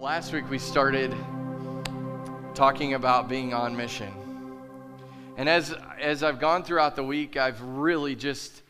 Last week we started talking about being on mission. And as as I've gone throughout the week, I've really just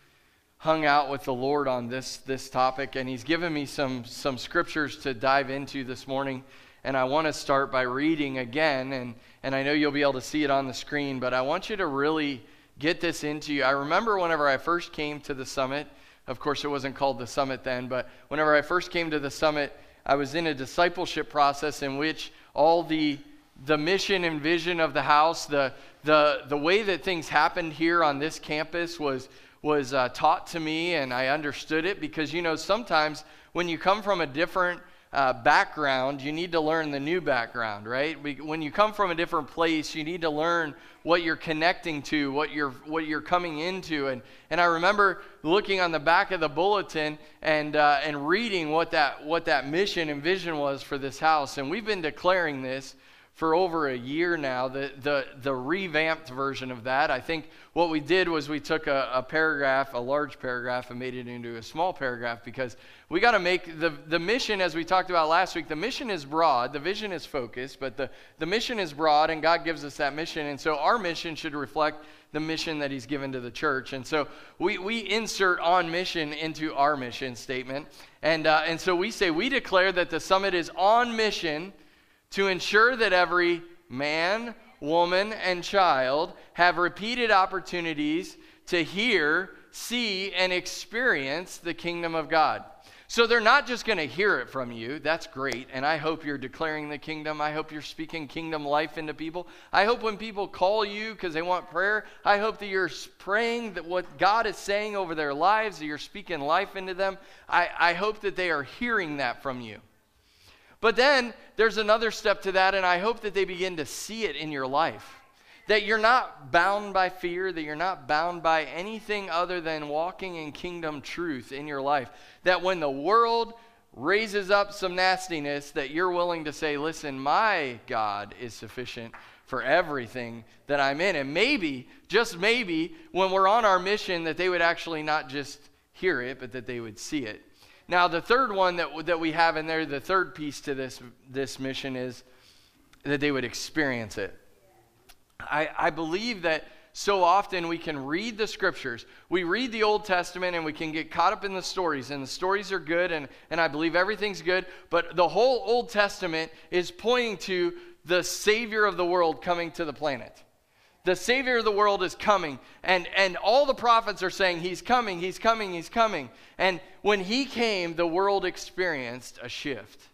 hung out with the Lord on this this topic and he's given me some some scriptures to dive into this morning. And I want to start by reading again and and I know you'll be able to see it on the screen, but I want you to really get this into you. I remember whenever I first came to the summit, of course it wasn't called the summit then, but whenever I first came to the summit, I was in a discipleship process in which all the the mission and vision of the house, the the the way that things happened here on this campus was was uh, taught to me, and I understood it because you know sometimes when you come from a different uh, background, you need to learn the new background, right? We, when you come from a different place, you need to learn what you're connecting to, what you're what you're coming into, and and I remember looking on the back of the bulletin and uh, and reading what that what that mission and vision was for this house, and we've been declaring this for over a year now, the, the, the revamped version of that. I think what we did was we took a, a paragraph, a large paragraph, and made it into a small paragraph because we got to make the, the mission, as we talked about last week, the mission is broad, the vision is focused, but the, the mission is broad, and God gives us that mission. And so our mission should reflect the mission that He's given to the church. And so we, we insert on mission into our mission statement. And, uh, and so we say, we declare that the summit is on mission to ensure that every man, woman, and child have repeated opportunities to hear, see, and experience the kingdom of God. So they're not just going to hear it from you. That's great. And I hope you're declaring the kingdom. I hope you're speaking kingdom life into people. I hope when people call you because they want prayer, I hope that you're praying that what God is saying over their lives, that you're speaking life into them. I, I hope that they are hearing that from you. But then there's another step to that, and I hope that they begin to see it in your life. That you're not bound by fear, that you're not bound by anything other than walking in kingdom truth in your life. That when the world raises up some nastiness, that you're willing to say, listen, my God is sufficient for everything that I'm in. And maybe, just maybe, when we're on our mission, that they would actually not just hear it, but that they would see it now, the third one that, that we have in there, the third piece to this, this mission is that they would experience it. I, I believe that so often we can read the scriptures. We read the Old Testament and we can get caught up in the stories, and the stories are good, and, and I believe everything's good, but the whole Old Testament is pointing to the Savior of the world coming to the planet the savior of the world is coming and and all the prophets are saying he's coming he's coming he's coming and when he came the world experienced a shift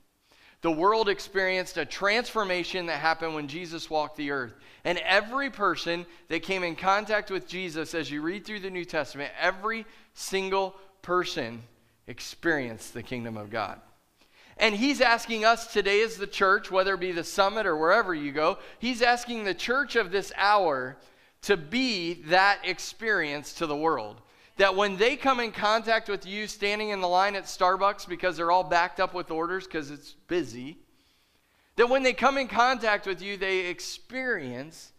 the world experienced a transformation that happened when Jesus walked the earth. And every person that came in contact with Jesus, as you read through the New Testament, every single person experienced the kingdom of God. And he's asking us today, as the church, whether it be the summit or wherever you go, he's asking the church of this hour to be that experience to the world. That when they come in contact with you standing in the line at Starbucks because they're all backed up with orders because it's busy, that when they come in contact with you, they experience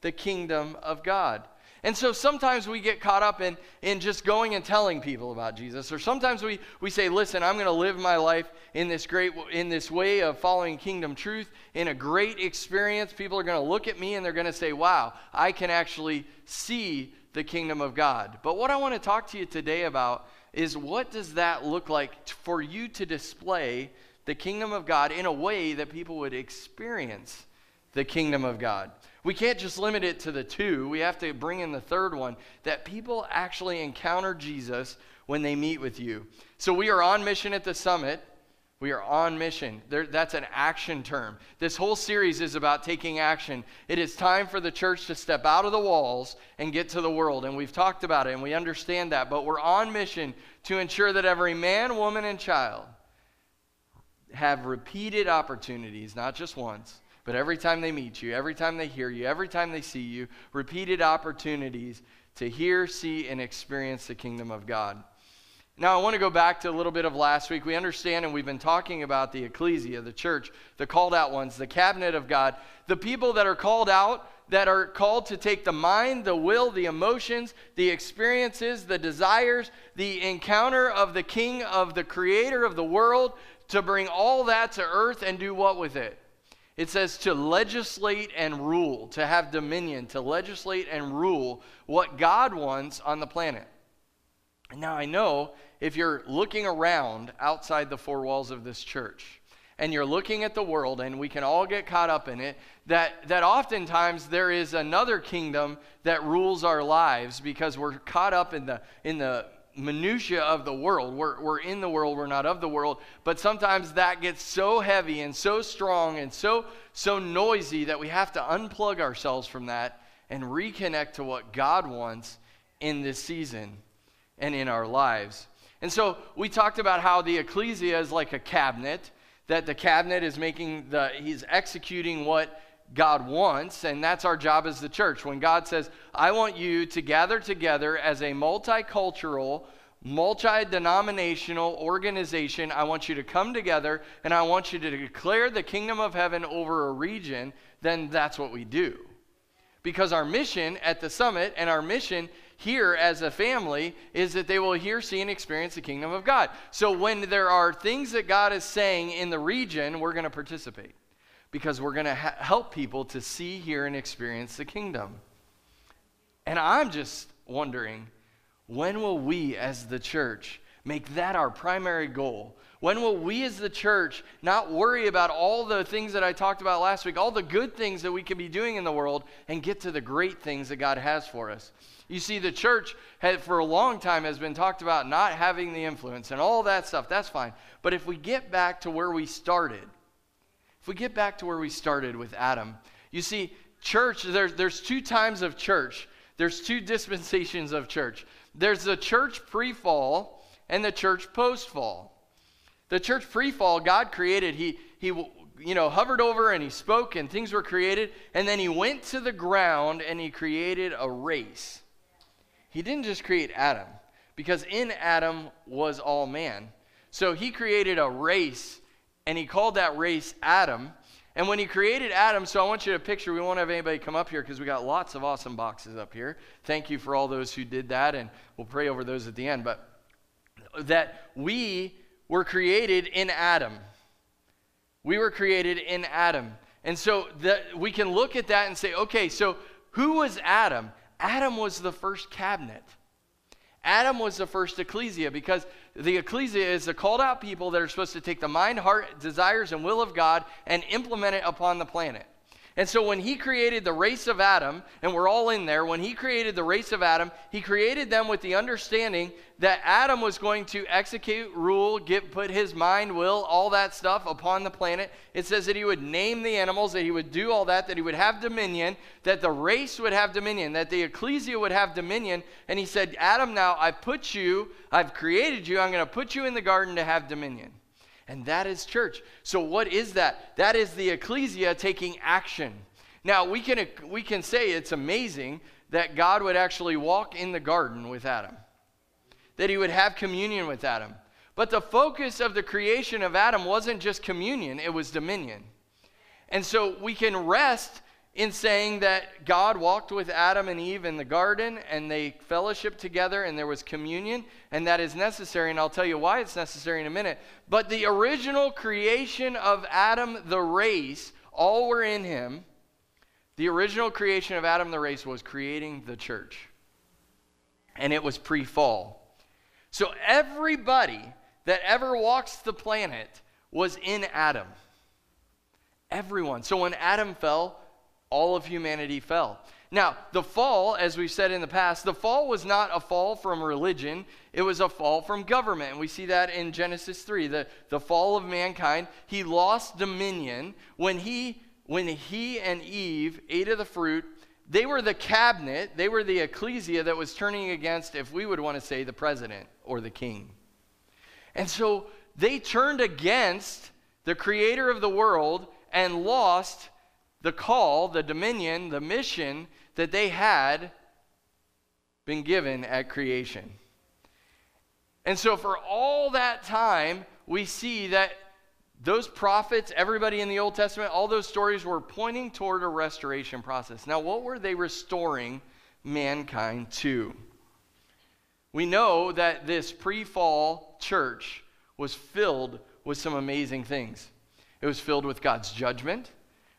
the kingdom of God. And so sometimes we get caught up in, in just going and telling people about Jesus. Or sometimes we, we say, listen, I'm going to live my life in this great in this way of following kingdom truth, in a great experience. People are going to look at me and they're going to say, wow, I can actually see the kingdom of God. But what I want to talk to you today about is what does that look like for you to display the kingdom of God in a way that people would experience the kingdom of God? We can't just limit it to the two. We have to bring in the third one that people actually encounter Jesus when they meet with you. So we are on mission at the summit. We are on mission. There, that's an action term. This whole series is about taking action. It is time for the church to step out of the walls and get to the world. And we've talked about it and we understand that. But we're on mission to ensure that every man, woman, and child have repeated opportunities, not just once, but every time they meet you, every time they hear you, every time they see you, repeated opportunities to hear, see, and experience the kingdom of God. Now, I want to go back to a little bit of last week. We understand, and we've been talking about the ecclesia, the church, the called out ones, the cabinet of God, the people that are called out, that are called to take the mind, the will, the emotions, the experiences, the desires, the encounter of the king, of the creator of the world, to bring all that to earth and do what with it? It says to legislate and rule, to have dominion, to legislate and rule what God wants on the planet. Now, I know if you're looking around outside the four walls of this church, and you're looking at the world, and we can all get caught up in it, that, that oftentimes there is another kingdom that rules our lives because we're caught up in the, in the minutia of the world. We're, we're in the world, we're not of the world. But sometimes that gets so heavy and so strong and so, so noisy that we have to unplug ourselves from that and reconnect to what God wants in this season and in our lives. And so we talked about how the ecclesia is like a cabinet, that the cabinet is making the, he's executing what God wants, and that's our job as the church. When God says, I want you to gather together as a multicultural, multi denominational organization, I want you to come together and I want you to declare the kingdom of heaven over a region, then that's what we do. Because our mission at the summit and our mission here as a family is that they will hear, see, and experience the kingdom of God. So when there are things that God is saying in the region, we're going to participate because we're going to ha- help people to see, hear, and experience the kingdom. And I'm just wondering when will we as the church make that our primary goal? When will we as the church not worry about all the things that I talked about last week, all the good things that we can be doing in the world, and get to the great things that God has for us? You see, the church had, for a long time has been talked about not having the influence and all that stuff. That's fine. But if we get back to where we started, if we get back to where we started with Adam, you see, church, there's, there's two times of church, there's two dispensations of church. There's the church pre fall and the church post fall. The church pre fall, God created, He, he you know, hovered over and He spoke and things were created, and then He went to the ground and He created a race. He didn't just create Adam, because in Adam was all man. So He created a race and he called that race Adam. And when he created Adam, so I want you to picture, we won't have anybody come up here because we got lots of awesome boxes up here. Thank you for all those who did that, and we'll pray over those at the end. But that we were created in Adam. We were created in Adam. And so that we can look at that and say, okay, so who was Adam? Adam was the first cabinet. Adam was the first ecclesia because the ecclesia is the called out people that are supposed to take the mind, heart, desires, and will of God and implement it upon the planet. And so when he created the race of Adam, and we're all in there, when he created the race of Adam, he created them with the understanding that Adam was going to execute, rule, get, put his mind, will, all that stuff upon the planet. It says that he would name the animals, that he would do all that, that he would have dominion, that the race would have dominion, that the ecclesia would have dominion. And he said, Adam, now I've put you, I've created you, I'm going to put you in the garden to have dominion. And that is church. So, what is that? That is the ecclesia taking action. Now, we can, we can say it's amazing that God would actually walk in the garden with Adam, that he would have communion with Adam. But the focus of the creation of Adam wasn't just communion, it was dominion. And so we can rest in saying that God walked with Adam and Eve in the garden and they fellowshiped together and there was communion, and that is necessary. And I'll tell you why it's necessary in a minute. But the original creation of Adam, the race, all were in him. The original creation of Adam, the race, was creating the church. And it was pre fall. So everybody that ever walks the planet was in Adam. Everyone. So when Adam fell, all of humanity fell. Now, the fall, as we've said in the past, the fall was not a fall from religion, it was a fall from government. And we see that in Genesis 3, the, the fall of mankind. He lost dominion when he, when he and Eve ate of the fruit. They were the cabinet, they were the ecclesia that was turning against, if we would want to say, the president or the king. And so they turned against the creator of the world and lost the call, the dominion, the mission that they had been given at creation. And so, for all that time, we see that those prophets, everybody in the Old Testament, all those stories were pointing toward a restoration process. Now, what were they restoring mankind to? We know that this pre fall church was filled with some amazing things. It was filled with God's judgment,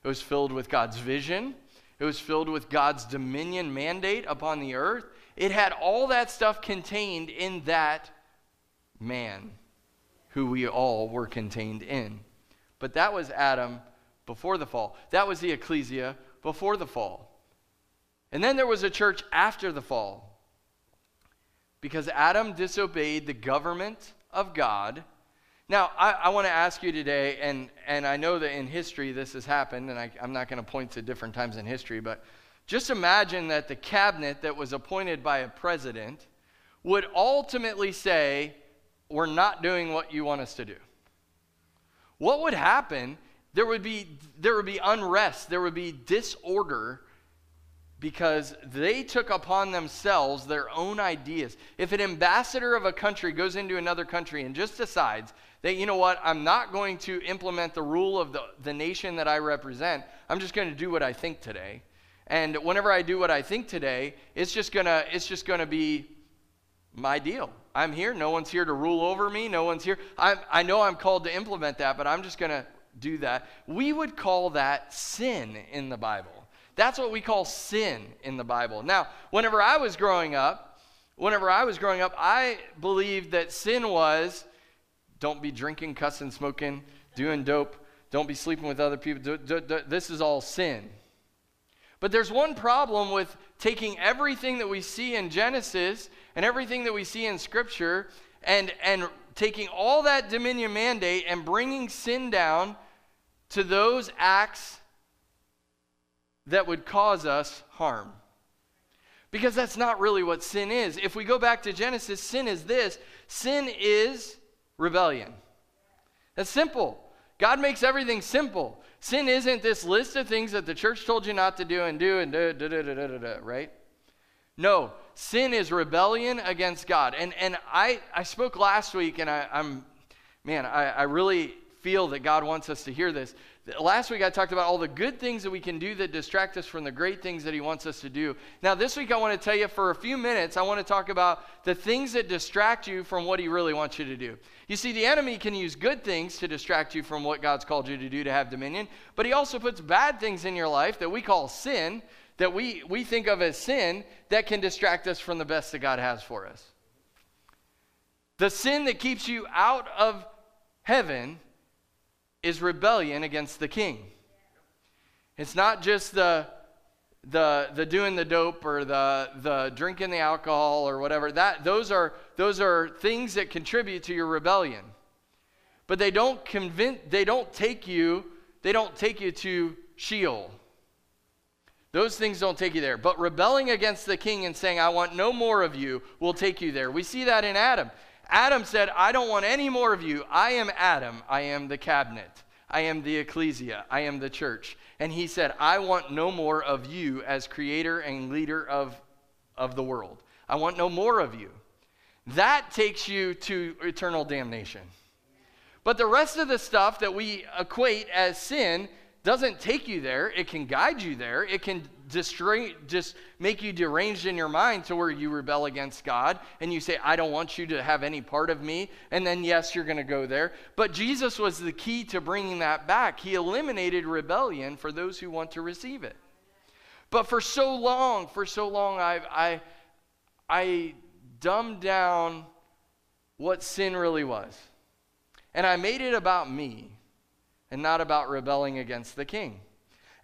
it was filled with God's vision, it was filled with God's dominion mandate upon the earth. It had all that stuff contained in that man who we all were contained in. But that was Adam before the fall. That was the ecclesia before the fall. And then there was a church after the fall. Because Adam disobeyed the government of God. Now, I, I want to ask you today, and, and I know that in history this has happened, and I, I'm not going to point to different times in history, but just imagine that the cabinet that was appointed by a president would ultimately say, We're not doing what you want us to do. What would happen there would be, there would be unrest, there would be disorder because they took upon themselves their own ideas. If an ambassador of a country goes into another country and just decides that, you know what, I'm not going to implement the rule of the, the nation that I represent, I'm just going to do what I think today. And whenever I do what I think today, it's just gonna, it's just gonna be my deal. I'm here. No one's here to rule over me. No one's here. I, I know I'm called to implement that, but I'm just gonna do that. We would call that sin in the Bible. That's what we call sin in the Bible. Now, whenever I was growing up, whenever I was growing up, I believed that sin was don't be drinking, cussing, smoking, doing dope, don't be sleeping with other people. This is all sin. But there's one problem with taking everything that we see in Genesis and everything that we see in Scripture and, and taking all that dominion mandate and bringing sin down to those acts that would cause us harm. Because that's not really what sin is. If we go back to Genesis, sin is this sin is rebellion. That's simple. God makes everything simple. Sin isn't this list of things that the church told you not to do and do and do, da, da, da, da, da, da, right? No, sin is rebellion against God. And, and I, I spoke last week, and I, I'm, man, I, I really feel that God wants us to hear this. Last week I talked about all the good things that we can do that distract us from the great things that He wants us to do. Now, this week I want to tell you for a few minutes, I want to talk about the things that distract you from what He really wants you to do. You see, the enemy can use good things to distract you from what God's called you to do to have dominion, but He also puts bad things in your life that we call sin, that we, we think of as sin, that can distract us from the best that God has for us. The sin that keeps you out of heaven is rebellion against the king. It's not just the the the doing the dope or the the drinking the alcohol or whatever. That those are those are things that contribute to your rebellion. But they don't convince they don't take you they don't take you to Sheol. Those things don't take you there. But rebelling against the king and saying, I want no more of you, will take you there. We see that in Adam. Adam said, I don't want any more of you. I am Adam. I am the cabinet. I am the ecclesia. I am the church. And he said, I want no more of you as creator and leader of, of the world. I want no more of you. That takes you to eternal damnation. But the rest of the stuff that we equate as sin doesn't take you there. It can guide you there. It can destroy, just make you deranged in your mind to where you rebel against God and you say, I don't want you to have any part of me. And then, yes, you're going to go there. But Jesus was the key to bringing that back. He eliminated rebellion for those who want to receive it. But for so long, for so long, I, I, I dumbed down what sin really was. And I made it about me and not about rebelling against the king.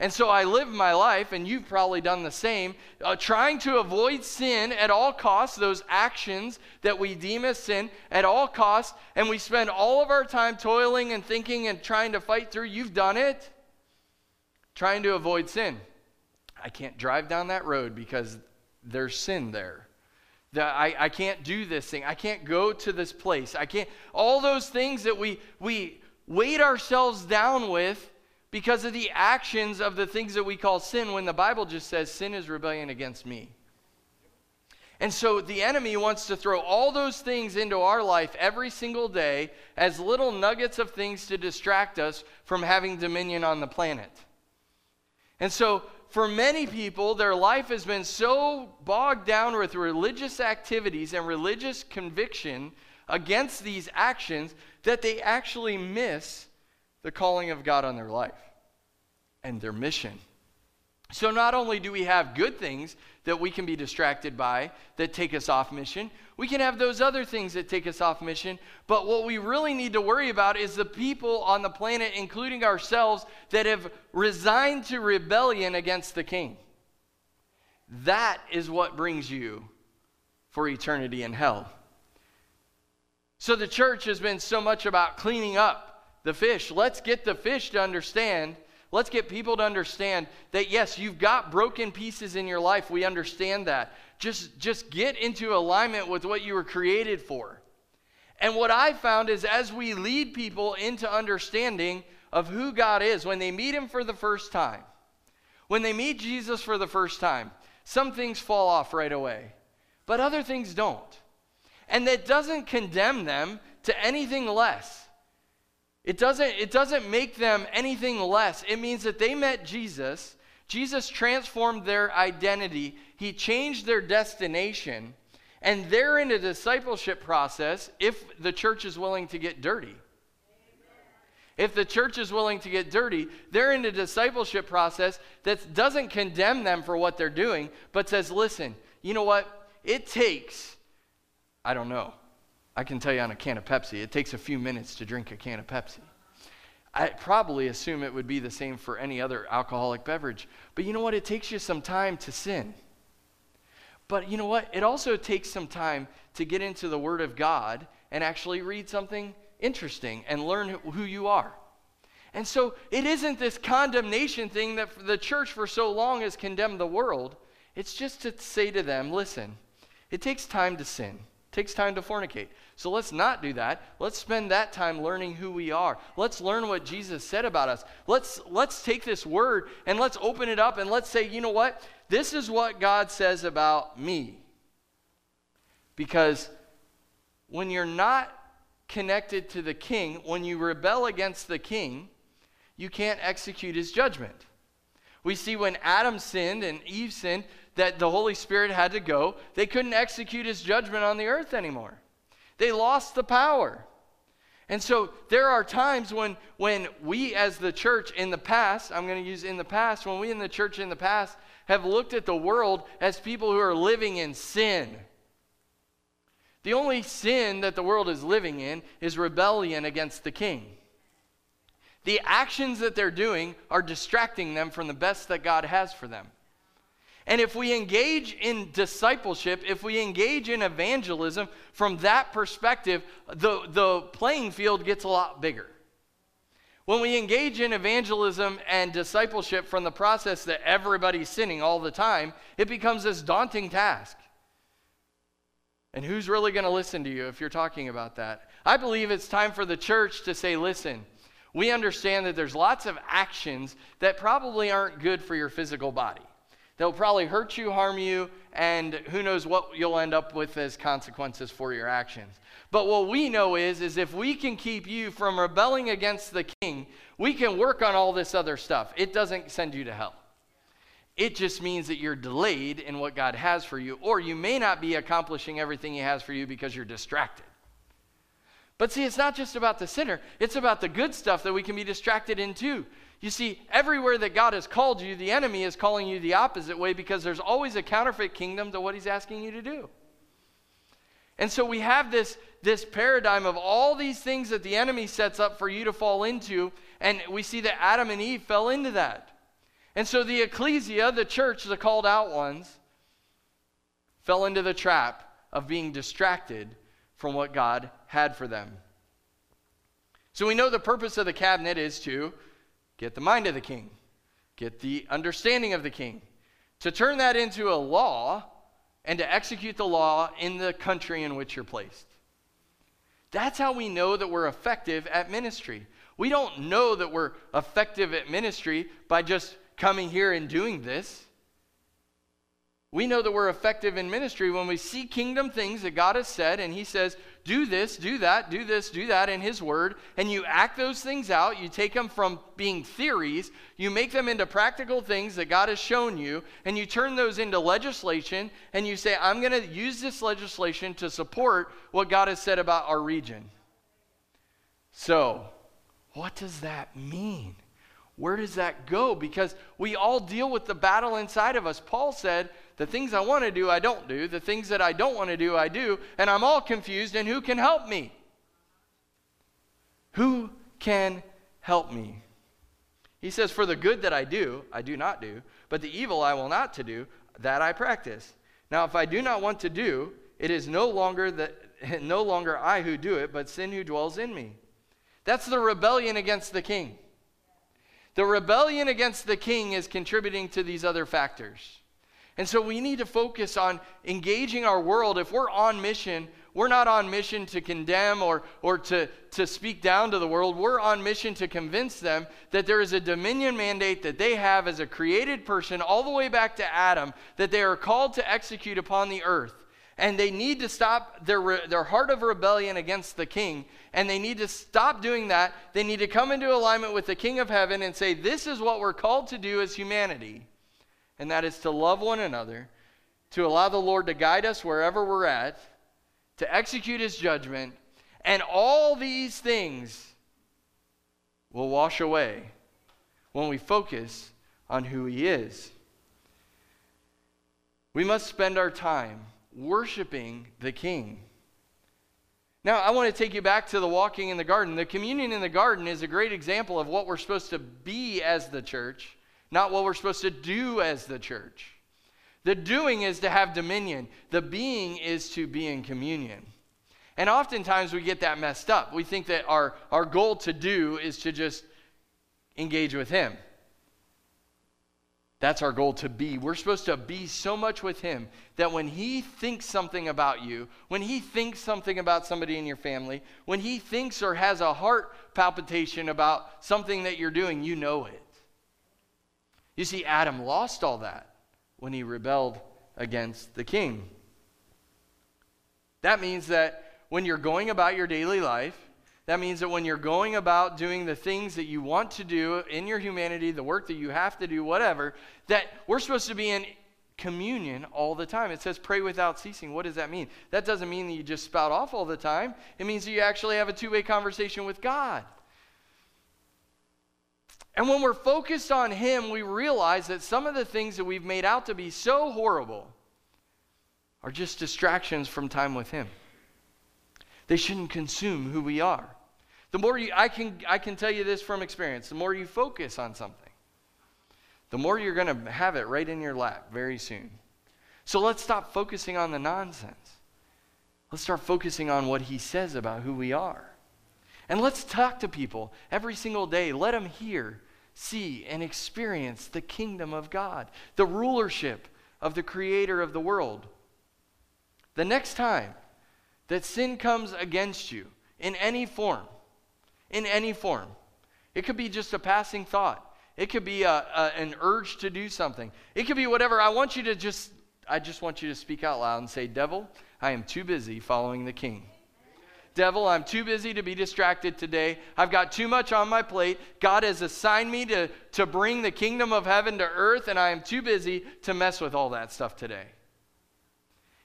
And so I live my life, and you've probably done the same, uh, trying to avoid sin at all costs, those actions that we deem as sin at all costs, and we spend all of our time toiling and thinking and trying to fight through. You've done it, trying to avoid sin. I can't drive down that road because there's sin there. I, I can't do this thing. I can't go to this place. I can't. All those things that we, we weight ourselves down with because of the actions of the things that we call sin when the Bible just says sin is rebellion against me. And so the enemy wants to throw all those things into our life every single day as little nuggets of things to distract us from having dominion on the planet. And so for many people, their life has been so bogged down with religious activities and religious conviction against these actions that they actually miss the calling of God on their life and their mission. So, not only do we have good things that we can be distracted by that take us off mission, we can have those other things that take us off mission. But what we really need to worry about is the people on the planet, including ourselves, that have resigned to rebellion against the king. That is what brings you for eternity in hell. So, the church has been so much about cleaning up the fish. Let's get the fish to understand Let's get people to understand that yes, you've got broken pieces in your life. We understand that. Just, just get into alignment with what you were created for. And what I found is as we lead people into understanding of who God is, when they meet Him for the first time, when they meet Jesus for the first time, some things fall off right away, but other things don't. And that doesn't condemn them to anything less. It doesn't, it doesn't make them anything less. It means that they met Jesus. Jesus transformed their identity, He changed their destination, and they're in a discipleship process if the church is willing to get dirty. If the church is willing to get dirty, they're in a discipleship process that doesn't condemn them for what they're doing, but says, listen, you know what? It takes, I don't know, I can tell you on a can of Pepsi, it takes a few minutes to drink a can of Pepsi. I probably assume it would be the same for any other alcoholic beverage. But you know what? It takes you some time to sin. But you know what? It also takes some time to get into the Word of God and actually read something interesting and learn who you are. And so it isn't this condemnation thing that the church for so long has condemned the world. It's just to say to them, listen, it takes time to sin. Takes time to fornicate. So let's not do that. Let's spend that time learning who we are. Let's learn what Jesus said about us. Let's let's take this word and let's open it up and let's say, you know what? This is what God says about me. Because when you're not connected to the king, when you rebel against the king, you can't execute his judgment. We see when Adam sinned and Eve sinned that the Holy Spirit had to go. They couldn't execute his judgment on the earth anymore. They lost the power. And so there are times when, when we as the church in the past, I'm going to use in the past, when we in the church in the past have looked at the world as people who are living in sin. The only sin that the world is living in is rebellion against the king. The actions that they're doing are distracting them from the best that God has for them. And if we engage in discipleship, if we engage in evangelism from that perspective, the, the playing field gets a lot bigger. When we engage in evangelism and discipleship from the process that everybody's sinning all the time, it becomes this daunting task. And who's really going to listen to you if you're talking about that? I believe it's time for the church to say, listen, we understand that there's lots of actions that probably aren't good for your physical body. They'll probably hurt you, harm you, and who knows what you'll end up with as consequences for your actions. But what we know is, is if we can keep you from rebelling against the king, we can work on all this other stuff. It doesn't send you to hell. It just means that you're delayed in what God has for you, or you may not be accomplishing everything He has for you because you're distracted. But see, it's not just about the sinner, it's about the good stuff that we can be distracted in too. You see, everywhere that God has called you, the enemy is calling you the opposite way because there's always a counterfeit kingdom to what he's asking you to do. And so we have this, this paradigm of all these things that the enemy sets up for you to fall into, and we see that Adam and Eve fell into that. And so the ecclesia, the church, the called out ones, fell into the trap of being distracted from what God had for them. So we know the purpose of the cabinet is to get the mind of the king, get the understanding of the king, to turn that into a law and to execute the law in the country in which you're placed. That's how we know that we're effective at ministry. We don't know that we're effective at ministry by just coming here and doing this. We know that we're effective in ministry when we see kingdom things that God has said, and He says, do this, do that, do this, do that in His Word, and you act those things out. You take them from being theories, you make them into practical things that God has shown you, and you turn those into legislation, and you say, I'm going to use this legislation to support what God has said about our region. So, what does that mean? Where does that go? Because we all deal with the battle inside of us. Paul said, The things I want to do, I don't do. The things that I don't want to do, I do. And I'm all confused, and who can help me? Who can help me? He says, For the good that I do, I do not do, but the evil I will not to do, that I practice. Now, if I do not want to do, it is no longer, that, no longer I who do it, but sin who dwells in me. That's the rebellion against the king. The rebellion against the king is contributing to these other factors. And so we need to focus on engaging our world. If we're on mission, we're not on mission to condemn or, or to, to speak down to the world. We're on mission to convince them that there is a dominion mandate that they have as a created person, all the way back to Adam, that they are called to execute upon the earth and they need to stop their, their heart of rebellion against the king, and they need to stop doing that. They need to come into alignment with the king of heaven and say, This is what we're called to do as humanity, and that is to love one another, to allow the Lord to guide us wherever we're at, to execute his judgment, and all these things will wash away when we focus on who he is. We must spend our time worshiping the king. Now, I want to take you back to the walking in the garden. The communion in the garden is a great example of what we're supposed to be as the church, not what we're supposed to do as the church. The doing is to have dominion, the being is to be in communion. And oftentimes we get that messed up. We think that our, our goal to do is to just engage with Him. That's our goal to be. We're supposed to be so much with Him that when He thinks something about you, when He thinks something about somebody in your family, when He thinks or has a heart palpitation about something that you're doing, you know it. You see, Adam lost all that when he rebelled against the king. That means that when you're going about your daily life, that means that when you're going about doing the things that you want to do in your humanity, the work that you have to do, whatever, that we're supposed to be in communion all the time. It says pray without ceasing. What does that mean? That doesn't mean that you just spout off all the time. It means that you actually have a two way conversation with God. And when we're focused on Him, we realize that some of the things that we've made out to be so horrible are just distractions from time with Him. They shouldn't consume who we are. The more you, I can, I can tell you this from experience, the more you focus on something, the more you're going to have it right in your lap very soon. So let's stop focusing on the nonsense. Let's start focusing on what he says about who we are. And let's talk to people every single day. Let them hear, see, and experience the kingdom of God, the rulership of the creator of the world. The next time that sin comes against you in any form, in any form. It could be just a passing thought. It could be a, a, an urge to do something. It could be whatever. I want you to just, I just want you to speak out loud and say, Devil, I am too busy following the king. Devil, I'm too busy to be distracted today. I've got too much on my plate. God has assigned me to, to bring the kingdom of heaven to earth, and I am too busy to mess with all that stuff today.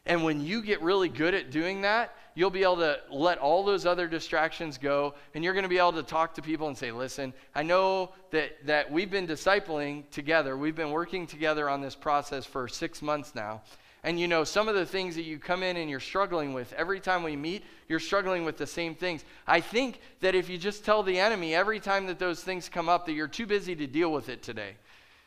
And when you get really good at doing that, you'll be able to let all those other distractions go and you're going to be able to talk to people and say, "Listen, I know that that we've been discipling together. We've been working together on this process for 6 months now." And you know, some of the things that you come in and you're struggling with, every time we meet, you're struggling with the same things. I think that if you just tell the enemy every time that those things come up that you're too busy to deal with it today,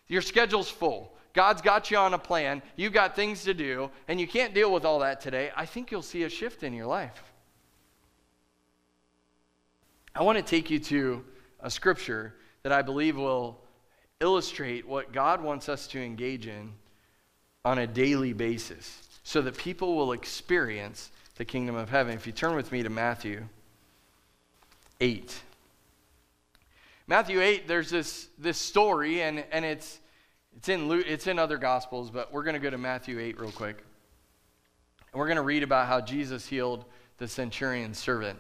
your schedule's full. God's got you on a plan, you've got things to do, and you can't deal with all that today, I think you'll see a shift in your life. I want to take you to a scripture that I believe will illustrate what God wants us to engage in on a daily basis so that people will experience the kingdom of heaven. If you turn with me to Matthew 8. Matthew 8, there's this, this story, and, and it's It's in, Luke, it's in other Gospels, but we're going to go to Matthew 8 real quick. And we're going to read about how Jesus healed the centurion's servant.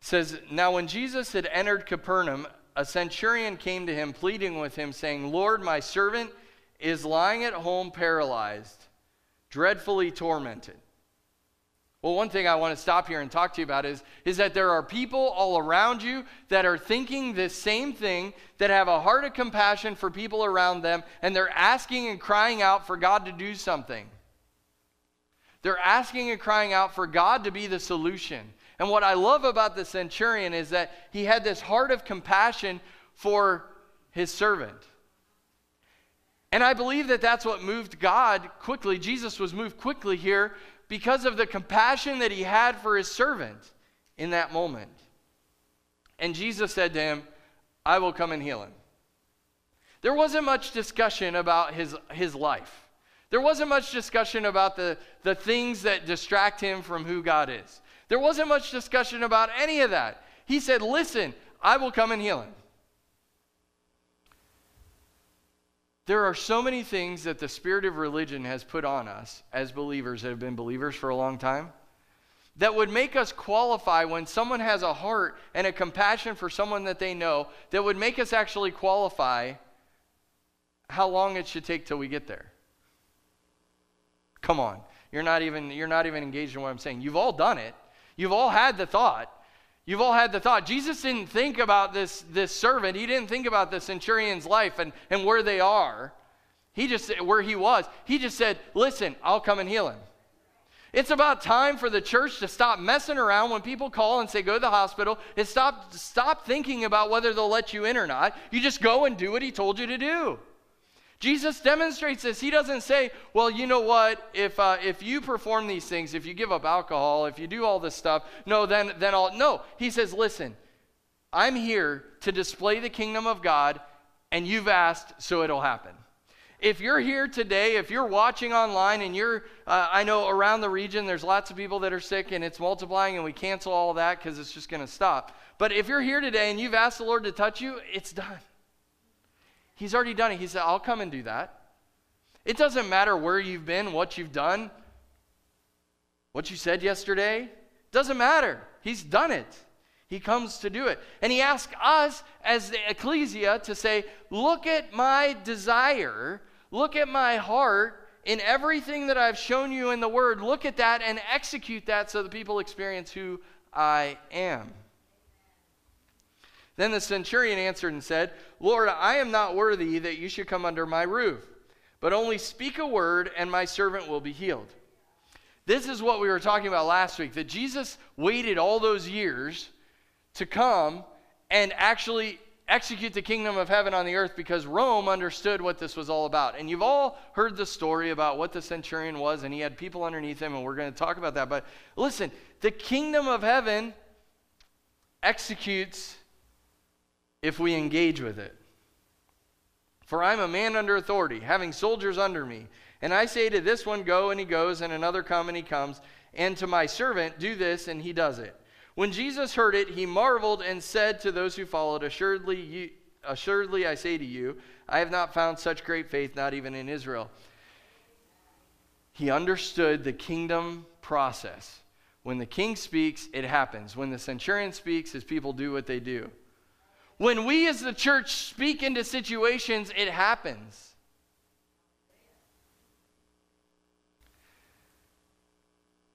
It says, Now when Jesus had entered Capernaum, a centurion came to him, pleading with him, saying, Lord, my servant is lying at home paralyzed, dreadfully tormented. Well, one thing I want to stop here and talk to you about is, is that there are people all around you that are thinking this same thing, that have a heart of compassion for people around them, and they're asking and crying out for God to do something. They're asking and crying out for God to be the solution. And what I love about the centurion is that he had this heart of compassion for his servant. And I believe that that's what moved God quickly. Jesus was moved quickly here because of the compassion that he had for his servant in that moment. And Jesus said to him, I will come and heal him. There wasn't much discussion about his, his life. There wasn't much discussion about the, the things that distract him from who God is. There wasn't much discussion about any of that. He said, Listen, I will come and heal him. There are so many things that the spirit of religion has put on us as believers that have been believers for a long time that would make us qualify when someone has a heart and a compassion for someone that they know, that would make us actually qualify how long it should take till we get there. Come on. You're not even you're not even engaged in what I'm saying. You've all done it. You've all had the thought. You've all had the thought. Jesus didn't think about this, this servant. He didn't think about the centurion's life and, and where they are. He just where he was. He just said, Listen, I'll come and heal him. It's about time for the church to stop messing around when people call and say, go to the hospital, and stop, stop thinking about whether they'll let you in or not. You just go and do what he told you to do. Jesus demonstrates this. He doesn't say, well, you know what, if, uh, if you perform these things, if you give up alcohol, if you do all this stuff, no, then, then I'll. No. He says, listen, I'm here to display the kingdom of God, and you've asked, so it'll happen. If you're here today, if you're watching online and you're, uh, I know around the region there's lots of people that are sick and it's multiplying and we cancel all that because it's just going to stop. But if you're here today and you've asked the Lord to touch you, it's done. He's already done it. He said, I'll come and do that. It doesn't matter where you've been, what you've done, what you said yesterday. Doesn't matter. He's done it. He comes to do it. And he asks us as the ecclesia to say, Look at my desire, look at my heart in everything that I've shown you in the Word. Look at that and execute that so the people experience who I am. Then the centurion answered and said, Lord, I am not worthy that you should come under my roof, but only speak a word, and my servant will be healed. This is what we were talking about last week that Jesus waited all those years to come and actually execute the kingdom of heaven on the earth because Rome understood what this was all about. And you've all heard the story about what the centurion was, and he had people underneath him, and we're going to talk about that. But listen, the kingdom of heaven executes if we engage with it. For I'm a man under authority, having soldiers under me. And I say to this one, Go, and he goes, and another, Come, and he comes. And to my servant, Do this, and he does it. When Jesus heard it, he marveled and said to those who followed, Assuredly, you, assuredly I say to you, I have not found such great faith, not even in Israel. He understood the kingdom process. When the king speaks, it happens. When the centurion speaks, his people do what they do. When we as the church speak into situations, it happens.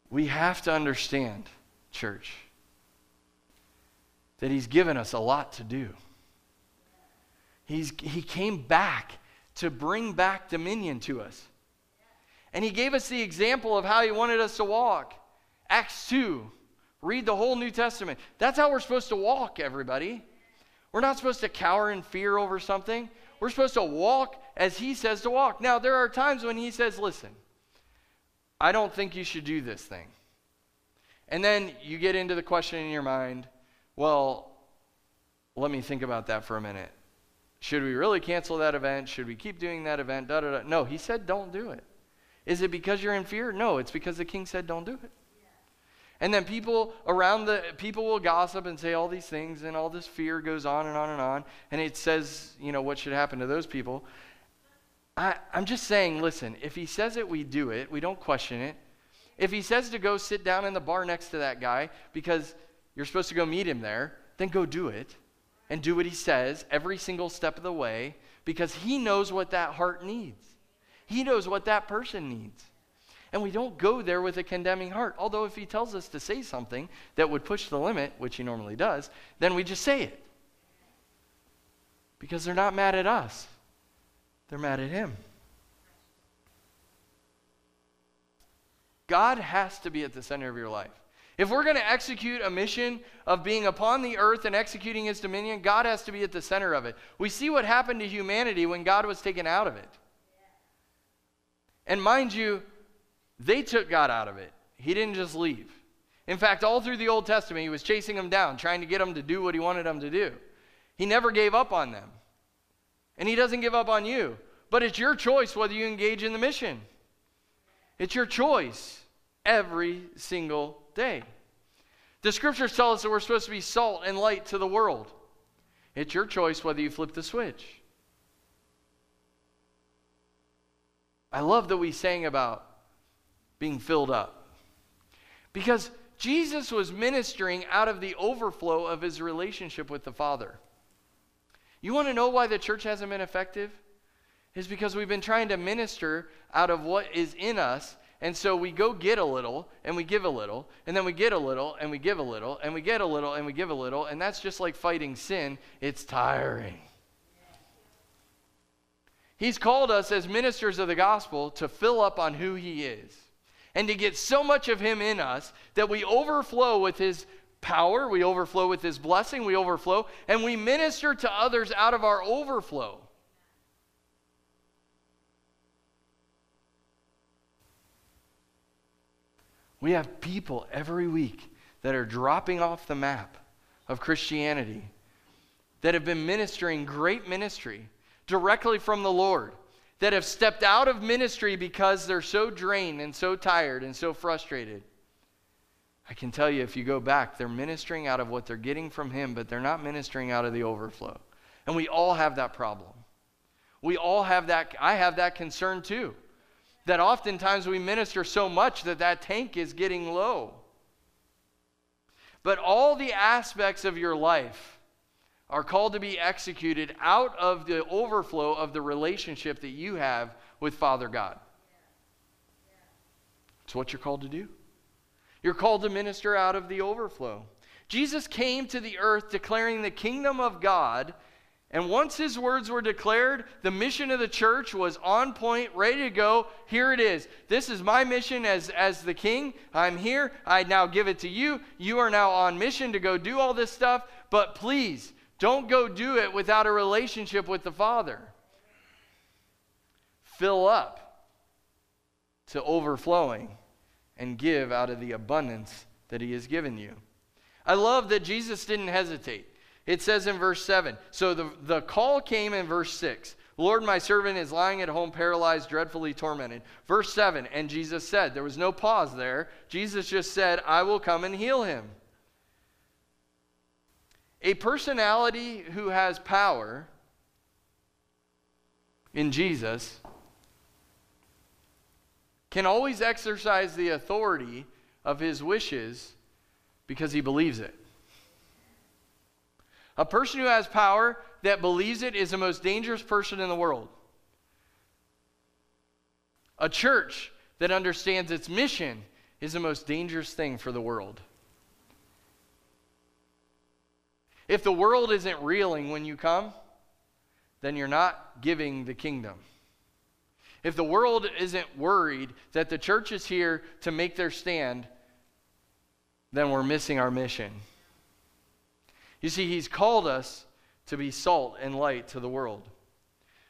We have to understand, church, that He's given us a lot to do. He's, he came back to bring back dominion to us. And He gave us the example of how He wanted us to walk. Acts 2. Read the whole New Testament. That's how we're supposed to walk, everybody. We're not supposed to cower in fear over something. We're supposed to walk as He says to walk. Now, there are times when He says, Listen, I don't think you should do this thing. And then you get into the question in your mind, Well, let me think about that for a minute. Should we really cancel that event? Should we keep doing that event? Da, da, da. No, He said, Don't do it. Is it because you're in fear? No, it's because the King said, Don't do it. And then people around the people will gossip and say all these things, and all this fear goes on and on and on. And it says, you know, what should happen to those people. I, I'm just saying, listen, if he says it, we do it. We don't question it. If he says to go sit down in the bar next to that guy because you're supposed to go meet him there, then go do it and do what he says every single step of the way because he knows what that heart needs. He knows what that person needs. And we don't go there with a condemning heart. Although, if he tells us to say something that would push the limit, which he normally does, then we just say it. Because they're not mad at us, they're mad at him. God has to be at the center of your life. If we're going to execute a mission of being upon the earth and executing his dominion, God has to be at the center of it. We see what happened to humanity when God was taken out of it. And mind you, they took God out of it. He didn't just leave. In fact, all through the Old Testament, he was chasing them down, trying to get them to do what he wanted them to do. He never gave up on them. And he doesn't give up on you. But it's your choice whether you engage in the mission. It's your choice every single day. The scriptures tell us that we're supposed to be salt and light to the world. It's your choice whether you flip the switch. I love that we sang about being filled up. Because Jesus was ministering out of the overflow of his relationship with the Father. You want to know why the church hasn't been effective? Is because we've been trying to minister out of what is in us. And so we go get a little and we give a little, and then we get a little and we give a little, and we get a little and we give a little, and that's just like fighting sin. It's tiring. He's called us as ministers of the gospel to fill up on who he is and to get so much of Him in us that we overflow with His power, we overflow with His blessing, we overflow, and we minister to others out of our overflow. We have people every week that are dropping off the map of Christianity that have been ministering great ministry directly from the Lord that have stepped out of ministry because they're so drained and so tired and so frustrated. I can tell you if you go back, they're ministering out of what they're getting from Him, but they're not ministering out of the overflow. And we all have that problem. We all have that, I have that concern too. That oftentimes we minister so much that that tank is getting low. But all the aspects of your life, are called to be executed out of the overflow of the relationship that you have with Father God. It's what you're called to do. You're called to minister out of the overflow. Jesus came to the earth declaring the kingdom of God. And once his words were declared, the mission of the church was on point, ready to go. Here it is. This is my mission as, as the king. I'm here. I now give it to you. You are now on mission to go do all this stuff. But please, don't go do it without a relationship with the Father. Fill up to overflowing and give out of the abundance that He has given you. I love that Jesus didn't hesitate. It says in verse 7 so the, the call came in verse 6. Lord, my servant is lying at home, paralyzed, dreadfully tormented. Verse 7, and Jesus said, there was no pause there. Jesus just said, I will come and heal him. A personality who has power in Jesus can always exercise the authority of his wishes because he believes it. A person who has power that believes it is the most dangerous person in the world. A church that understands its mission is the most dangerous thing for the world. If the world isn't reeling when you come, then you're not giving the kingdom. If the world isn't worried that the church is here to make their stand, then we're missing our mission. You see, He's called us to be salt and light to the world.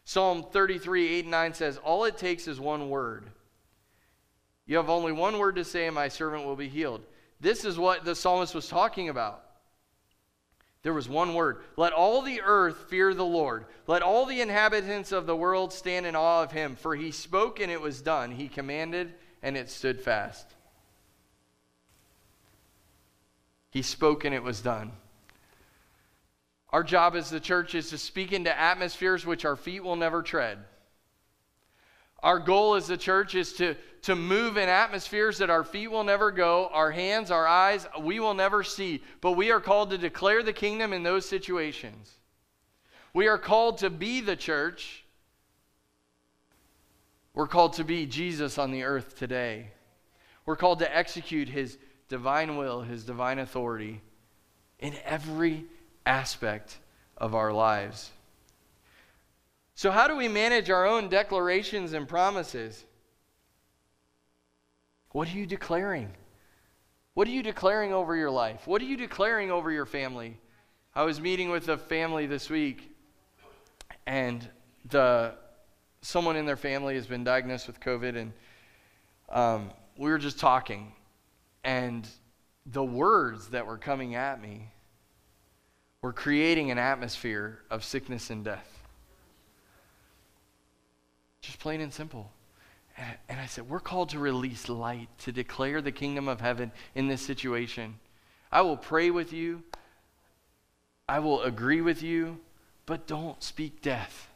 Psalm 33, 8 and 9 says, All it takes is one word. You have only one word to say, and my servant will be healed. This is what the psalmist was talking about. There was one word. Let all the earth fear the Lord. Let all the inhabitants of the world stand in awe of him. For he spoke and it was done. He commanded and it stood fast. He spoke and it was done. Our job as the church is to speak into atmospheres which our feet will never tread. Our goal as the church is to, to move in atmospheres that our feet will never go, our hands, our eyes, we will never see. But we are called to declare the kingdom in those situations. We are called to be the church. We're called to be Jesus on the earth today. We're called to execute his divine will, his divine authority in every aspect of our lives. So, how do we manage our own declarations and promises? What are you declaring? What are you declaring over your life? What are you declaring over your family? I was meeting with a family this week, and the someone in their family has been diagnosed with COVID, and um, we were just talking, and the words that were coming at me were creating an atmosphere of sickness and death. Just plain and simple. And, and I said, We're called to release light, to declare the kingdom of heaven in this situation. I will pray with you, I will agree with you, but don't speak death.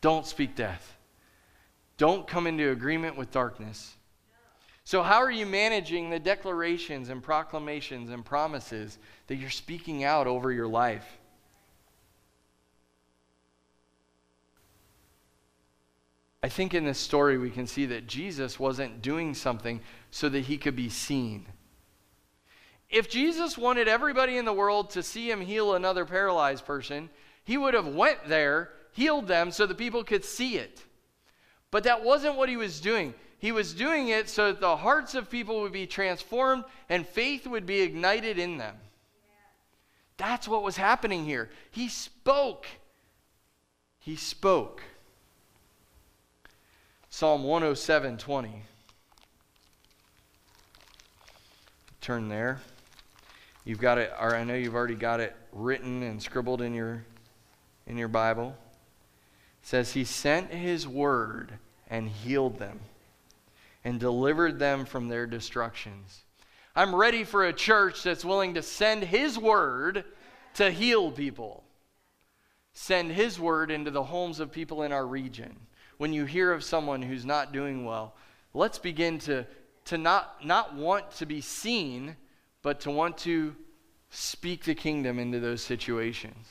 Don't speak death. Don't come into agreement with darkness. So, how are you managing the declarations and proclamations and promises that you're speaking out over your life? I think in this story we can see that Jesus wasn't doing something so that he could be seen. If Jesus wanted everybody in the world to see him heal another paralyzed person, he would have went there, healed them so the people could see it. But that wasn't what he was doing. He was doing it so that the hearts of people would be transformed and faith would be ignited in them. That's what was happening here. He spoke. He spoke. Psalm 107 20. Turn there. You've got it, or I know you've already got it written and scribbled in your in your Bible. It says he sent his word and healed them and delivered them from their destructions. I'm ready for a church that's willing to send his word to heal people. Send his word into the homes of people in our region when you hear of someone who's not doing well, let's begin to, to not, not want to be seen, but to want to speak the kingdom into those situations.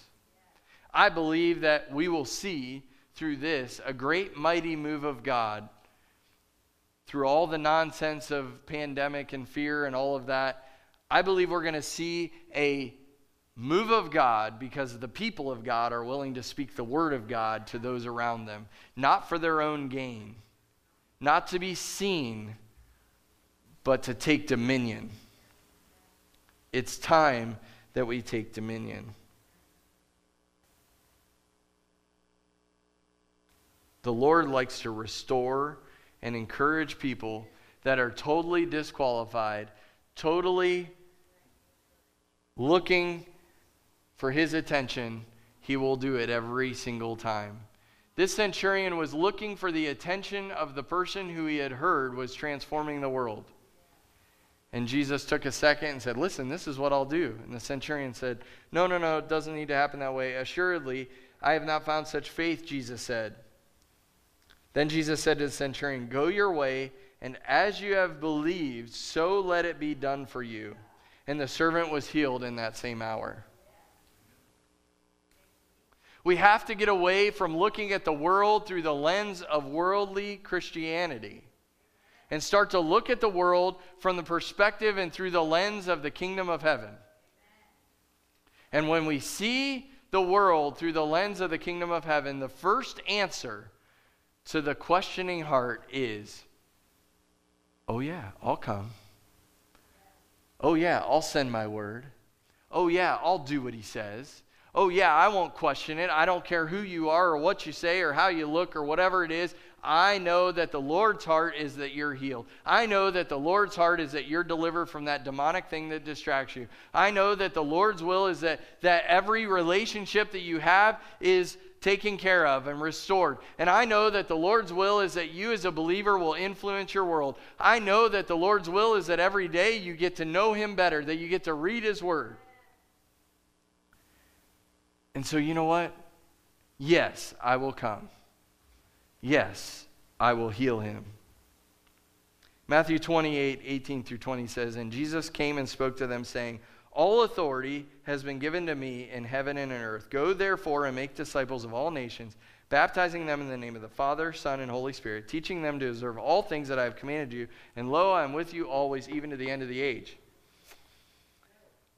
I believe that we will see through this a great, mighty move of God through all the nonsense of pandemic and fear and all of that. I believe we're going to see a move of God because the people of God are willing to speak the word of God to those around them, not for their own gain, not to be seen, but to take dominion. It's time that we take dominion. The Lord likes to restore and encourage people that are totally disqualified, totally looking for his attention, he will do it every single time. This centurion was looking for the attention of the person who he had heard was transforming the world. And Jesus took a second and said, Listen, this is what I'll do. And the centurion said, No, no, no, it doesn't need to happen that way. Assuredly, I have not found such faith, Jesus said. Then Jesus said to the centurion, Go your way, and as you have believed, so let it be done for you. And the servant was healed in that same hour. We have to get away from looking at the world through the lens of worldly Christianity and start to look at the world from the perspective and through the lens of the kingdom of heaven. And when we see the world through the lens of the kingdom of heaven, the first answer to the questioning heart is oh, yeah, I'll come. Oh, yeah, I'll send my word. Oh, yeah, I'll do what he says oh, yeah, I won't question it. I don't care who you are or what you say or how you look or whatever it is. I know that the Lord's heart is that you're healed. I know that the Lord's heart is that you're delivered from that demonic thing that distracts you. I know that the Lord's will is that, that every relationship that you have is taken care of and restored. And I know that the Lord's will is that you as a believer will influence your world. I know that the Lord's will is that every day you get to know Him better, that you get to read His Word. And so, you know what? Yes, I will come. Yes, I will heal him. Matthew 28 18 through 20 says, And Jesus came and spoke to them, saying, All authority has been given to me in heaven and in earth. Go therefore and make disciples of all nations, baptizing them in the name of the Father, Son, and Holy Spirit, teaching them to observe all things that I have commanded you. And lo, I am with you always, even to the end of the age.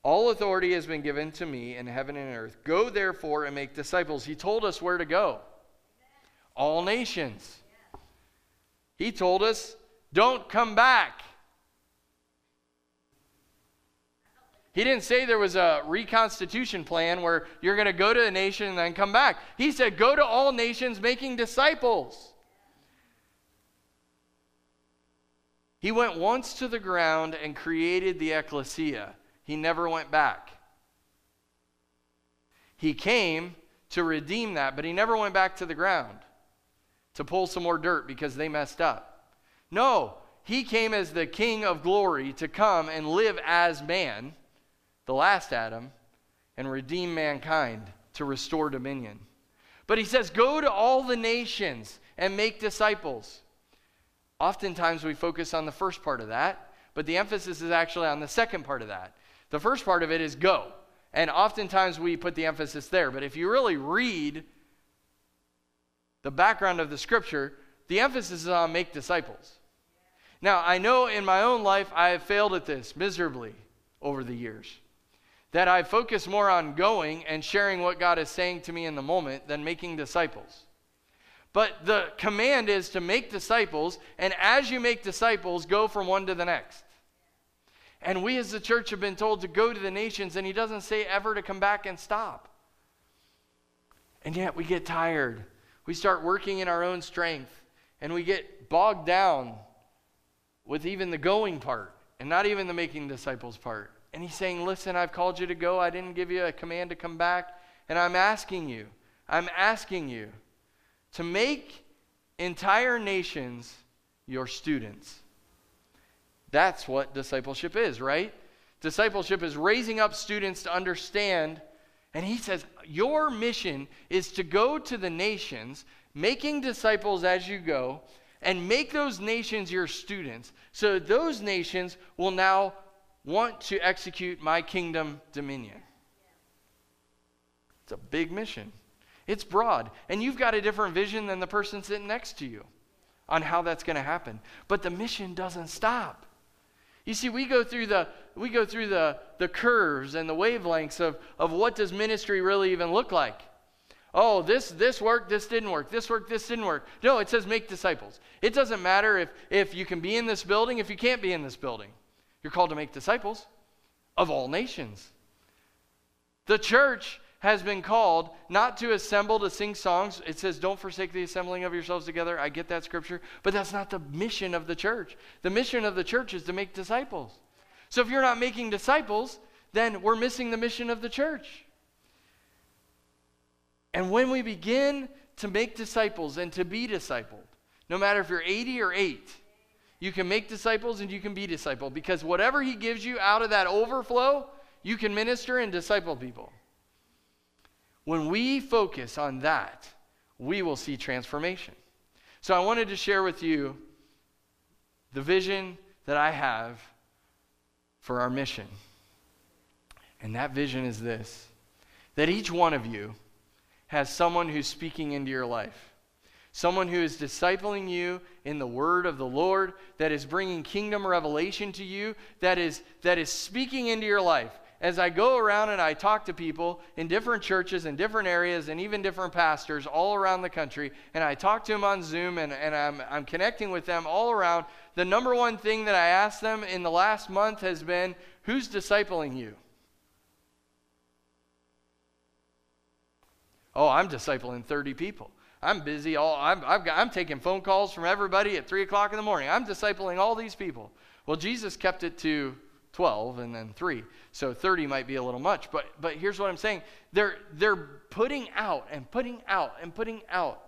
All authority has been given to me in heaven and earth. Go therefore and make disciples. He told us where to go. All nations. He told us, don't come back. He didn't say there was a reconstitution plan where you're going to go to a nation and then come back. He said, go to all nations making disciples. He went once to the ground and created the ecclesia. He never went back. He came to redeem that, but he never went back to the ground to pull some more dirt because they messed up. No, he came as the King of glory to come and live as man, the last Adam, and redeem mankind to restore dominion. But he says, Go to all the nations and make disciples. Oftentimes we focus on the first part of that, but the emphasis is actually on the second part of that. The first part of it is go. And oftentimes we put the emphasis there. But if you really read the background of the scripture, the emphasis is on make disciples. Now, I know in my own life I have failed at this miserably over the years. That I focus more on going and sharing what God is saying to me in the moment than making disciples. But the command is to make disciples, and as you make disciples, go from one to the next. And we as the church have been told to go to the nations, and he doesn't say ever to come back and stop. And yet we get tired. We start working in our own strength, and we get bogged down with even the going part and not even the making disciples part. And he's saying, Listen, I've called you to go. I didn't give you a command to come back. And I'm asking you, I'm asking you to make entire nations your students. That's what discipleship is, right? Discipleship is raising up students to understand. And he says, Your mission is to go to the nations, making disciples as you go, and make those nations your students. So those nations will now want to execute my kingdom dominion. It's a big mission. It's broad. And you've got a different vision than the person sitting next to you on how that's going to happen. But the mission doesn't stop. You see, we go through the we go through the, the curves and the wavelengths of, of what does ministry really even look like. Oh, this this worked, this didn't work, this worked, this didn't work. No, it says make disciples. It doesn't matter if, if you can be in this building, if you can't be in this building. You're called to make disciples of all nations. The church has been called not to assemble to sing songs. It says, Don't forsake the assembling of yourselves together. I get that scripture, but that's not the mission of the church. The mission of the church is to make disciples. So if you're not making disciples, then we're missing the mission of the church. And when we begin to make disciples and to be discipled, no matter if you're 80 or 8, you can make disciples and you can be discipled because whatever He gives you out of that overflow, you can minister and disciple people. When we focus on that, we will see transformation. So I wanted to share with you the vision that I have for our mission. And that vision is this that each one of you has someone who's speaking into your life. Someone who is discipling you in the word of the Lord, that is bringing kingdom revelation to you, that is, that is speaking into your life as I go around and I talk to people in different churches in different areas and even different pastors all around the country, and I talk to them on Zoom and, and I'm, I'm connecting with them all around, the number one thing that I ask them in the last month has been who's discipling you? Oh, I'm discipling 30 people. I'm busy. All I'm, I've got, I'm taking phone calls from everybody at three o'clock in the morning. I'm discipling all these people. Well, Jesus kept it to 12 and then three. So 30 might be a little much. But, but here's what I'm saying they're, they're putting out and putting out and putting out.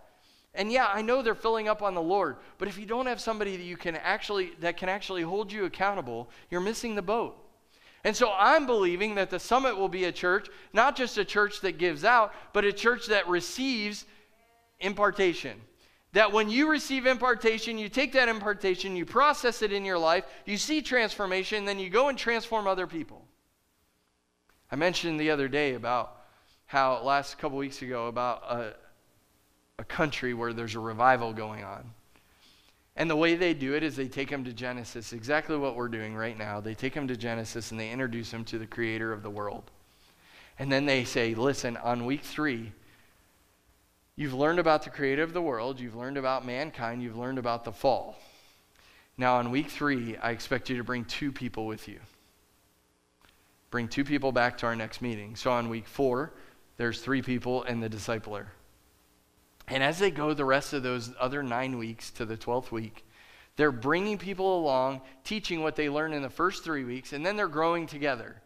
And yeah, I know they're filling up on the Lord, but if you don't have somebody that you can actually that can actually hold you accountable, you're missing the boat. And so I'm believing that the summit will be a church, not just a church that gives out, but a church that receives impartation. That when you receive impartation, you take that impartation, you process it in your life, you see transformation, then you go and transform other people. I mentioned the other day about how last couple weeks ago about a, a country where there's a revival going on. And the way they do it is they take them to Genesis, exactly what we're doing right now. They take them to Genesis and they introduce them to the creator of the world. And then they say, listen, on week three, you've learned about the creator of the world, you've learned about mankind, you've learned about the fall. Now, on week three, I expect you to bring two people with you. Bring two people back to our next meeting. So on week four, there's three people and the discipler. And as they go the rest of those other nine weeks to the 12th week, they're bringing people along, teaching what they learned in the first three weeks, and then they're growing together.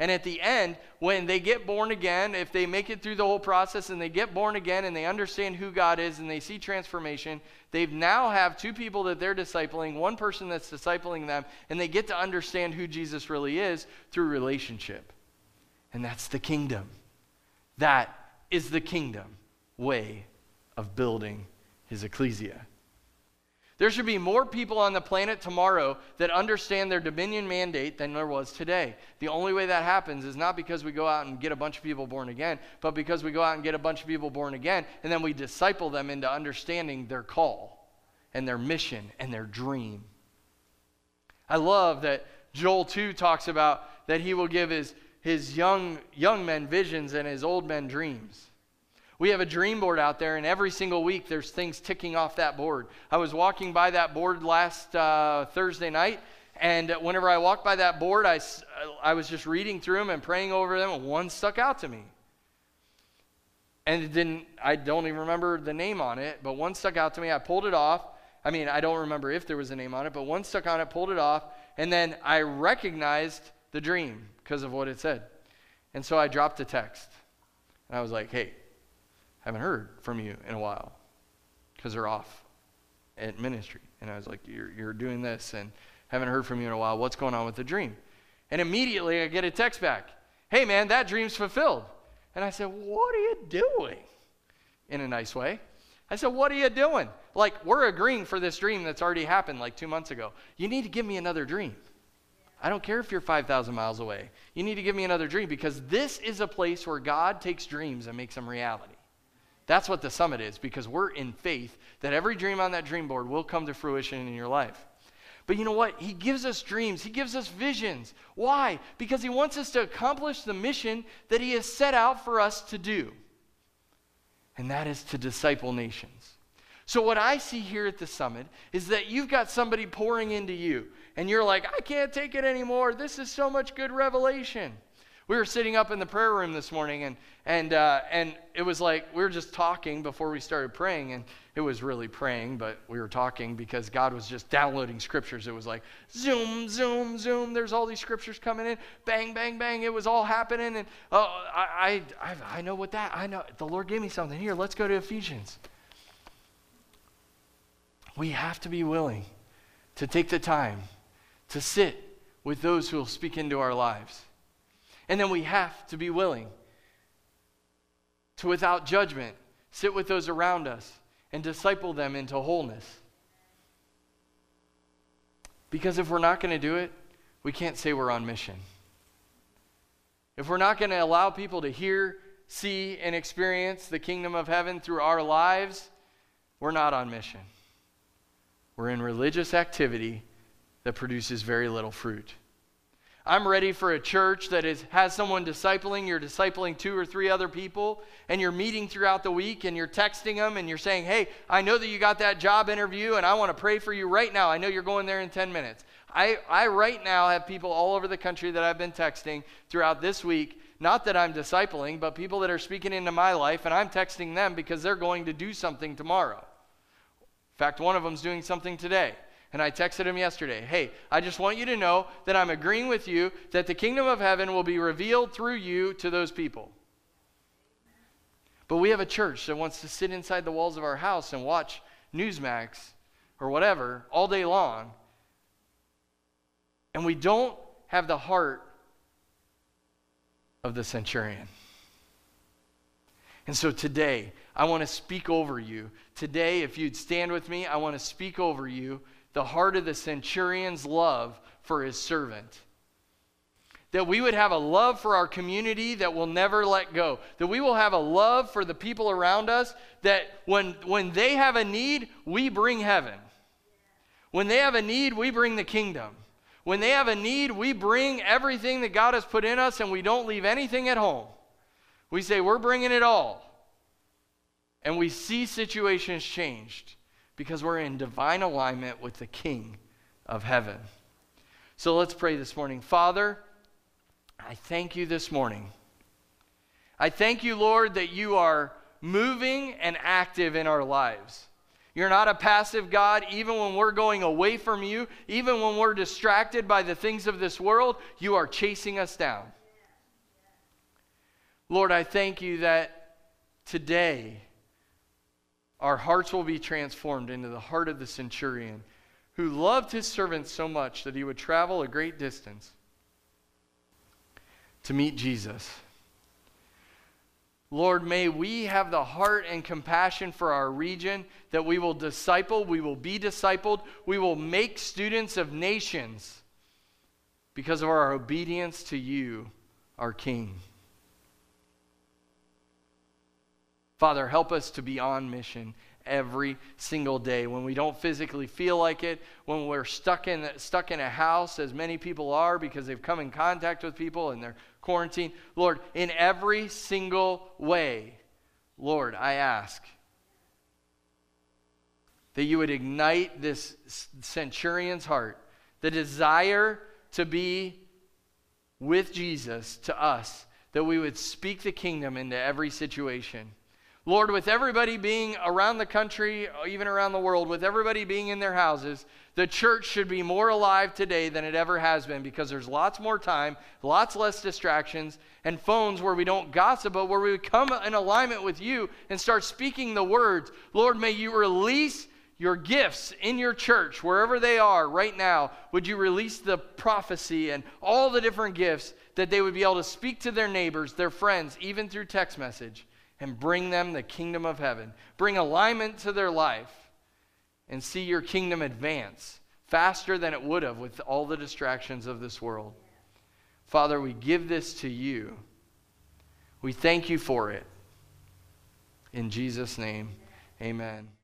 And at the end, when they get born again, if they make it through the whole process and they get born again and they understand who God is and they see transformation, they now have two people that they're discipling, one person that's discipling them, and they get to understand who Jesus really is through relationship. And that's the kingdom. That is the kingdom way of building his ecclesia. There should be more people on the planet tomorrow that understand their dominion mandate than there was today. The only way that happens is not because we go out and get a bunch of people born again, but because we go out and get a bunch of people born again and then we disciple them into understanding their call and their mission and their dream. I love that Joel 2 talks about that he will give his, his young, young men visions and his old men dreams. We have a dream board out there, and every single week there's things ticking off that board. I was walking by that board last uh, Thursday night, and whenever I walked by that board, I, I was just reading through them and praying over them, and one stuck out to me. And it didn't, I don't even remember the name on it, but one stuck out to me. I pulled it off. I mean, I don't remember if there was a name on it, but one stuck on it, pulled it off, and then I recognized the dream because of what it said. And so I dropped a text. And I was like, hey, haven't heard from you in a while because they're off at ministry. And I was like, you're, you're doing this and haven't heard from you in a while. What's going on with the dream? And immediately I get a text back. Hey, man, that dream's fulfilled. And I said, What are you doing? In a nice way. I said, What are you doing? Like, we're agreeing for this dream that's already happened like two months ago. You need to give me another dream. I don't care if you're 5,000 miles away. You need to give me another dream because this is a place where God takes dreams and makes them reality. That's what the summit is because we're in faith that every dream on that dream board will come to fruition in your life. But you know what? He gives us dreams, He gives us visions. Why? Because He wants us to accomplish the mission that He has set out for us to do, and that is to disciple nations. So, what I see here at the summit is that you've got somebody pouring into you, and you're like, I can't take it anymore. This is so much good revelation we were sitting up in the prayer room this morning and and uh, and it was like we were just talking before we started praying and it was really praying but we were talking because god was just downloading scriptures. It was like zoom zoom zoom there's all these scriptures coming in bang bang bang it was all happening and oh I, I i know what that i know the lord gave me something. Here let's go to ephesians. We have to be willing to take the time to sit with those who will speak into our lives and then we have to be willing to, without judgment, sit with those around us and disciple them into wholeness. Because if we're not going to do it, we can't say we're on mission. If we're not going to allow people to hear, see, and experience the kingdom of heaven through our lives, we're not on mission. We're in religious activity that produces very little fruit. I'm ready for a church that is, has someone discipling. You're discipling two or three other people, and you're meeting throughout the week, and you're texting them, and you're saying, Hey, I know that you got that job interview, and I want to pray for you right now. I know you're going there in 10 minutes. I, I right now have people all over the country that I've been texting throughout this week Not that I'm discipling, but people that are speaking into my life, and I'm texting them because they're going to do something tomorrow. In fact, one of them's doing something today. And I texted him yesterday, hey, I just want you to know that I'm agreeing with you that the kingdom of heaven will be revealed through you to those people. But we have a church that wants to sit inside the walls of our house and watch Newsmax or whatever all day long. And we don't have the heart of the centurion. And so today, I want to speak over you. Today, if you'd stand with me, I want to speak over you the heart of the centurion's love for his servant. That we would have a love for our community that will never let go. That we will have a love for the people around us that when, when they have a need, we bring heaven. When they have a need, we bring the kingdom. When they have a need, we bring everything that God has put in us and we don't leave anything at home. We say, we're bringing it all. And we see situations changed because we're in divine alignment with the King of heaven. So let's pray this morning. Father, I thank you this morning. I thank you, Lord, that you are moving and active in our lives. You're not a passive God, even when we're going away from you, even when we're distracted by the things of this world, you are chasing us down. Lord, I thank you that today our hearts will be transformed into the heart of the centurion who loved his servant so much that he would travel a great distance to meet Jesus. Lord, may we have the heart and compassion for our region that we will disciple, we will be discipled, we will make students of nations because of our obedience to you, our King. Father, help us to be on mission every single day. When we don't physically feel like it when we're stuck in stuck in a house as many people are because they've come in contact with people and they're quarantined. Lord in every single way lord i ask that you would ignite this centurion's heart the desire to be with jesus to us that we would speak the kingdom into every situation Lord, with everybody being around the country, even around the world, with everybody being in their houses, the church should be more alive today than it ever has been because there's lots more time, lots less distractions, and phones where we don't gossip, but where we come in alignment with you and start speaking the words. Lord, may you release your gifts in your church, wherever they are right now. Would you release the prophecy and all the different gifts that they would be able to speak to their neighbors, their friends, even through text message? And bring them the kingdom of heaven. Bring alignment to their life and see your kingdom advance faster than it would have with all the distractions of this world. Father, we give this to you. We thank you for it. In Jesus' name, amen.